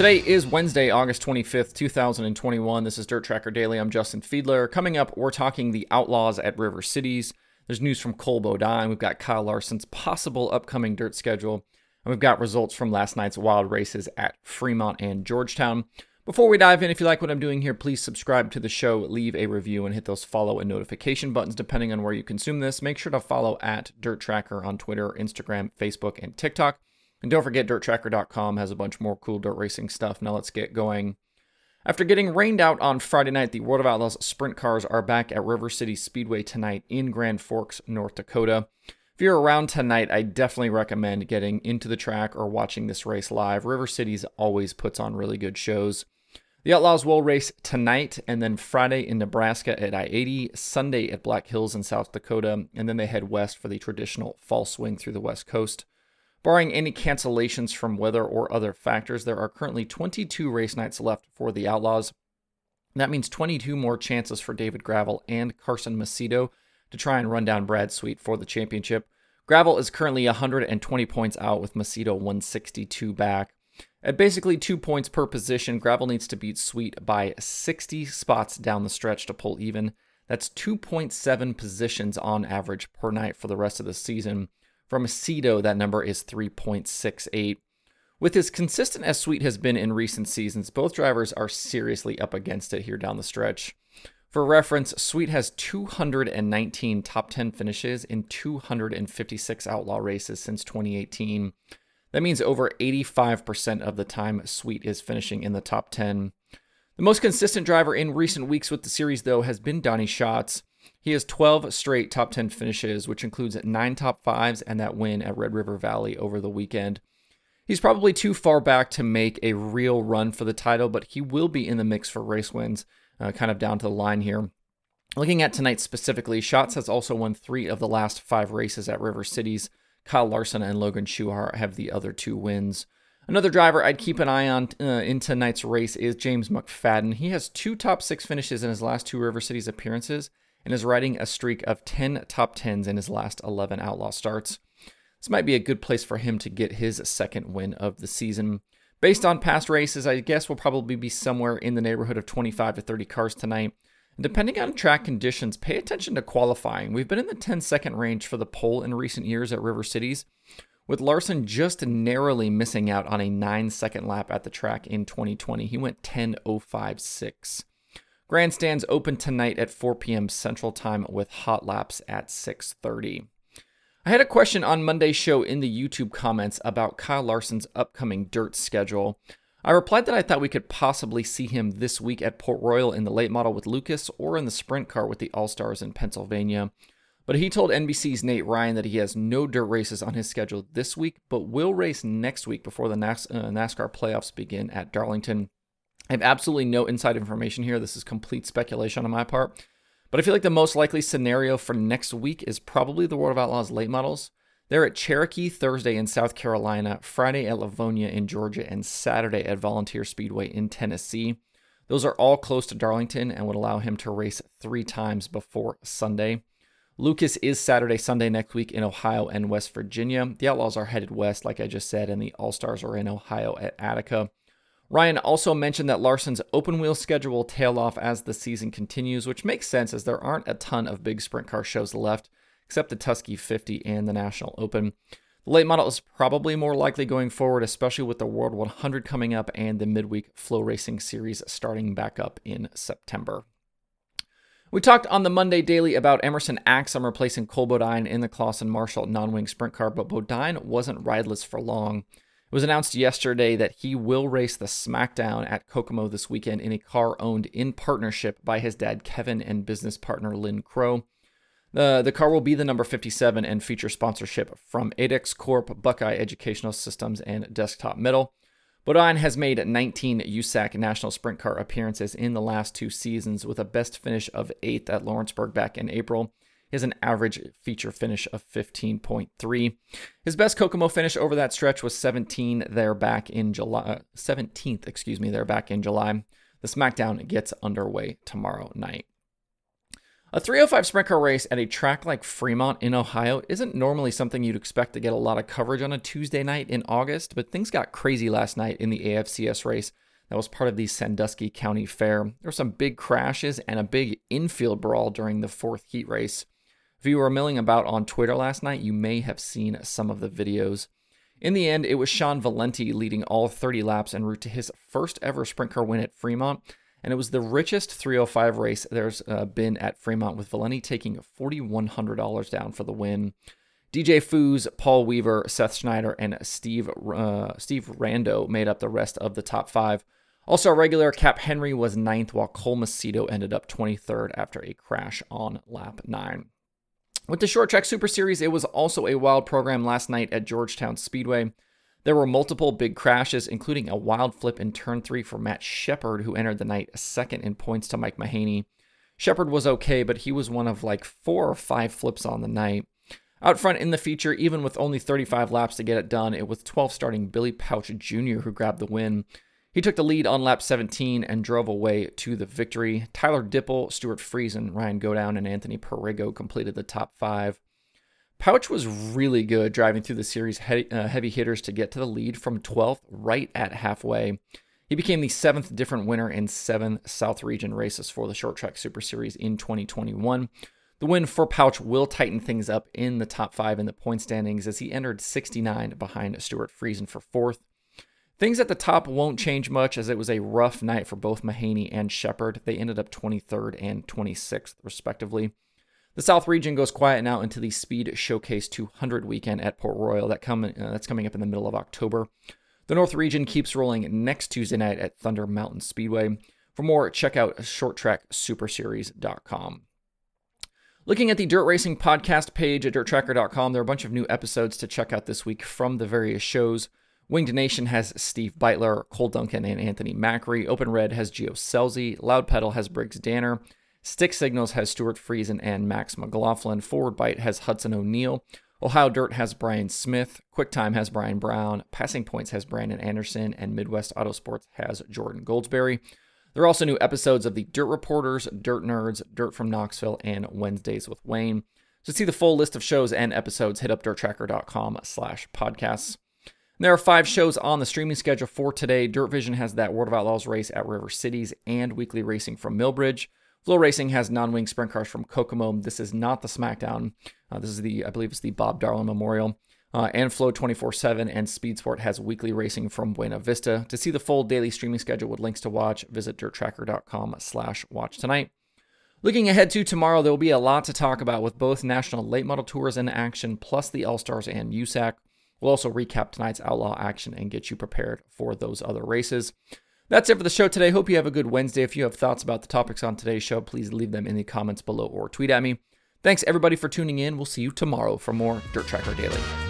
Today is Wednesday, August 25th, 2021. This is Dirt Tracker Daily. I'm Justin Fiedler. Coming up, we're talking the Outlaws at River Cities. There's news from Cole Bodine. We've got Kyle Larson's possible upcoming dirt schedule. And we've got results from last night's wild races at Fremont and Georgetown. Before we dive in, if you like what I'm doing here, please subscribe to the show, leave a review, and hit those follow and notification buttons depending on where you consume this. Make sure to follow at Dirt Tracker on Twitter, Instagram, Facebook, and TikTok. And don't forget, DirtTracker.com has a bunch more cool dirt racing stuff. Now let's get going. After getting rained out on Friday night, the World of Outlaws sprint cars are back at River City Speedway tonight in Grand Forks, North Dakota. If you're around tonight, I definitely recommend getting into the track or watching this race live. River Cities always puts on really good shows. The Outlaws will race tonight and then Friday in Nebraska at I 80, Sunday at Black Hills in South Dakota, and then they head west for the traditional fall swing through the West Coast. Barring any cancellations from weather or other factors, there are currently 22 race nights left for the Outlaws. That means 22 more chances for David Gravel and Carson Macedo to try and run down Brad Sweet for the championship. Gravel is currently 120 points out with Macedo 162 back. At basically two points per position, Gravel needs to beat Sweet by 60 spots down the stretch to pull even. That's 2.7 positions on average per night for the rest of the season. For Macedo, that number is 3.68. With as consistent as Sweet has been in recent seasons, both drivers are seriously up against it here down the stretch. For reference, Sweet has 219 top 10 finishes in 256 outlaw races since 2018. That means over 85% of the time Sweet is finishing in the top 10. The most consistent driver in recent weeks with the series, though, has been Donny Schatz. He has 12 straight top 10 finishes, which includes nine top fives and that win at Red River Valley over the weekend. He's probably too far back to make a real run for the title, but he will be in the mix for race wins uh, kind of down to the line here. Looking at tonight specifically, Schatz has also won three of the last five races at River Cities. Kyle Larson and Logan Schuchart have the other two wins. Another driver I'd keep an eye on uh, in tonight's race is James McFadden. He has two top six finishes in his last two River Cities appearances and is riding a streak of 10 top 10s in his last 11 Outlaw starts. This might be a good place for him to get his second win of the season. Based on past races, I guess we'll probably be somewhere in the neighborhood of 25 to 30 cars tonight. And depending on track conditions, pay attention to qualifying. We've been in the 10 second range for the pole in recent years at River Cities, with Larson just narrowly missing out on a 9 second lap at the track in 2020. He went 10.056. Grandstands open tonight at 4 p.m. Central Time with hot laps at 6:30. I had a question on Monday's show in the YouTube comments about Kyle Larson's upcoming dirt schedule. I replied that I thought we could possibly see him this week at Port Royal in the late model with Lucas or in the sprint car with the All Stars in Pennsylvania. But he told NBC's Nate Ryan that he has no dirt races on his schedule this week, but will race next week before the uh, NASCAR playoffs begin at Darlington. I have absolutely no inside information here. This is complete speculation on my part. But I feel like the most likely scenario for next week is probably the World of Outlaws late models. They're at Cherokee Thursday in South Carolina, Friday at Livonia in Georgia, and Saturday at Volunteer Speedway in Tennessee. Those are all close to Darlington and would allow him to race three times before Sunday. Lucas is Saturday, Sunday next week in Ohio and West Virginia. The Outlaws are headed west, like I just said, and the All Stars are in Ohio at Attica. Ryan also mentioned that Larson's open wheel schedule will tail off as the season continues, which makes sense as there aren't a ton of big sprint car shows left, except the Tusky 50 and the National Open. The late model is probably more likely going forward, especially with the World 100 coming up and the midweek FloRacing series starting back up in September. We talked on the Monday Daily about Emerson Axsom replacing Cole Bodine in the Clauson Marshall non wing sprint car, but Bodine wasn't rideless for long. It was announced yesterday that he will race the SmackDown at Kokomo this weekend in a car owned in partnership by his dad Kevin and business partner Lynn Crow. The, the car will be the number 57 and feature sponsorship from ADEX Corp, Buckeye Educational Systems, and Desktop Metal. Bodine has made 19 USAC National Sprint Car appearances in the last two seasons with a best finish of 8th at Lawrenceburg back in April. He has an average feature finish of 15.3. His best Kokomo finish over that stretch was 17 there back in July uh, 17th, excuse me, there back in July. The SmackDown gets underway tomorrow night. A 305 sprint car race at a track like Fremont in Ohio isn't normally something you'd expect to get a lot of coverage on a Tuesday night in August, but things got crazy last night in the AFCS race that was part of the Sandusky County Fair. There were some big crashes and a big infield brawl during the fourth heat race. If you were milling about on Twitter last night, you may have seen some of the videos. In the end, it was Sean Valenti leading all 30 laps en route to his first ever sprint car win at Fremont and it was the richest 305 race there's uh, been at Fremont, with Valenti taking $4,100 down for the win. DJ Foos, Paul Weaver, Seth Schneider, and Steve uh, Steve Rando made up the rest of the top five. Also, regular Cap Henry was ninth, while Cole Macedo ended up 23rd after a crash on lap nine. With the Short Track Super Series, it was also a wild program last night at Georgetown Speedway. There were multiple big crashes, including a wild flip in turn three for Matt Sheppard, who entered the night second in points to Mike Mahaney. Sheppard was okay, but he was one of like four or five flips on the night. Out front in the feature, even with only 35 laps to get it done, it was 12 starting Billy Pauch Jr. who grabbed the win. He took the lead on lap 17 and drove away to the victory. Tyler Dippel, Stewart Friesen, Ryan Godown, and Anthony Perrego completed the top five. Pauch was really good driving through the series uh, heavy hitters to get to the lead from 12th right at halfway. He became the seventh different winner in seven South Region races for the Short Track Super Series in 2021. The win for Pauch will tighten things up in the top five in the point standings as he entered 69 behind Stewart Friesen for fourth. Things at the top won't change much as it was a rough night for both Mahaney and Sheppard. They ended up 23rd and 26th, respectively. The South region goes quiet now into the Speed Showcase 200 weekend at Port Royal. That come, uh, that's coming up in the middle of October. The North region keeps rolling next Tuesday night at Thunder Mountain Speedway. For more, check out shorttracksuperseries.com. Looking at the Dirt Racing podcast page at dirttracker.com, there are a bunch of new episodes to check out this week from the various shows. Winged Nation has Steve Beitler, Cole Duncan, and Anthony Macri. Open Red has Gio Scelzi. Loud Pedal has Briggs Danner. Stick Signals has Stewart Friesen and Max McLaughlin. Forward Bite has Hudson O'Neal. Ohio Dirt has Brian Smith. QuickTime has Brian Brown. Passing Points has Brandon Anderson. And Midwest Autosports has Jordan Goldsberry. There are also new episodes of the Dirt Reporters, Dirt Nerds, Dirt from Knoxville, and Wednesdays with Wayne. To see the full list of shows and episodes, hit up dirttracker.com slash podcasts. There are five shows on the streaming schedule for today. Dirt Vision has that World of Outlaws race at River Cities and weekly racing from Millbridge. FloRacing has non-wing sprint cars from Kokomo. This is not the SmackDown. Uh, this is the, I believe it's the Bob Darlin Memorial. Uh, and Flow 24/7 and Speed Sport has weekly racing from Buena Vista. To see the full daily streaming schedule with links to watch, visit dirttracker.com/watch tonight. Looking ahead to tomorrow, there will be a lot to talk about with both national late model tours in action, plus the All Stars and USAC. We'll also recap tonight's outlaw action and get you prepared for those other races. That's it for the show today. Hope you have a good Wednesday. If you have thoughts about the topics on today's show, please leave them in the comments below or tweet at me. Thanks everybody for tuning in. We'll see you tomorrow for more Dirt Tracker Daily.